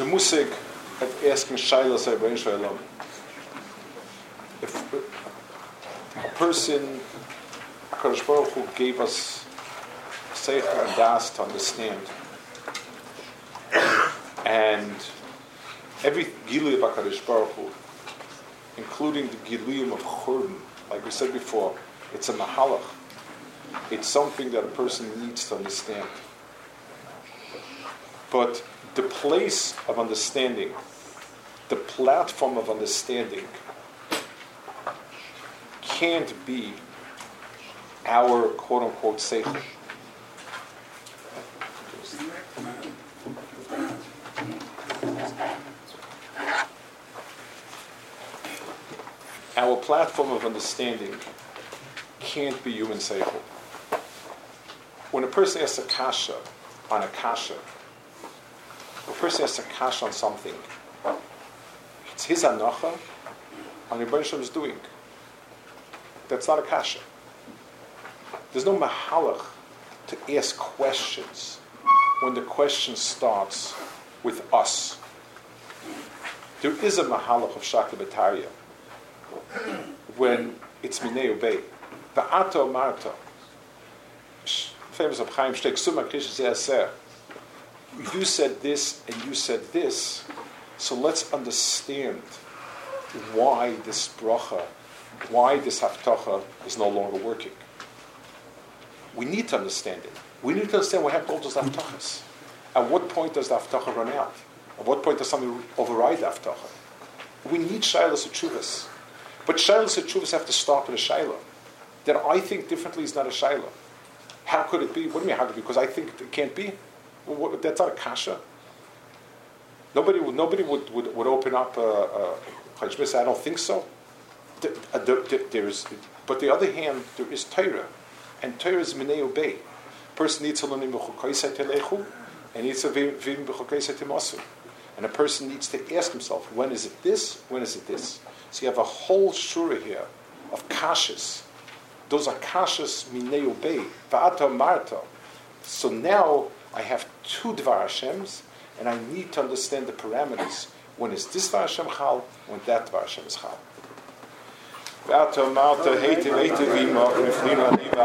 the musik of asking Shaila Saybain Shailam. If a person, HaKadosh Baruch Hu gave us Seichel and Das to understand, and every Gilui of HaKadosh Baruch Hu, including the Giluyim of Churban, like we said before, it's a Mahalach. It's something that a person needs to understand. But the place of understanding, the platform of understanding, can't be our quote unquote seichel. Our platform of understanding can't be human seichel. When a person asks a kasha on a kasha, person has a kasha on something, it's his anacha on the Rebbeinu is doing. That's not a kasha. There's no mahalach to ask questions when the question starts with us. There is a mahalach of shakla bataria when it's minei obey. Va'ato marta. Famous of Chaim Shteik Suma Krishna You said this and you said this, so let's understand why this bracha, why this haftacha is no longer working. We need to understand it. We need to understand what happened to those haftachas. At what point does the haftacha run out? At what point does something override the haftacha? We need shilas chuvas. But shilas chuvas have to start with a shilah. That I think differently is not a shilah. How could it be? What do you mean, how could it be? Because I think it can't be? What, that's not a kasha. Nobody would, nobody would, would, would open up a, a I don't think so. Uh, there is, but the other hand, there is Torah, and Torah is minei obey. Person needs to learn in telechu, and needs to vim b'chokaisay And a person needs to ask himself, when is it this? When is it this? So you have a whole shura here of kashas. Those are kashas minei obey. Va'ata marta. So now I have two dvar Hashems, and I need to understand the parameters when is this Vashem Chal, when that Vashem is Chal.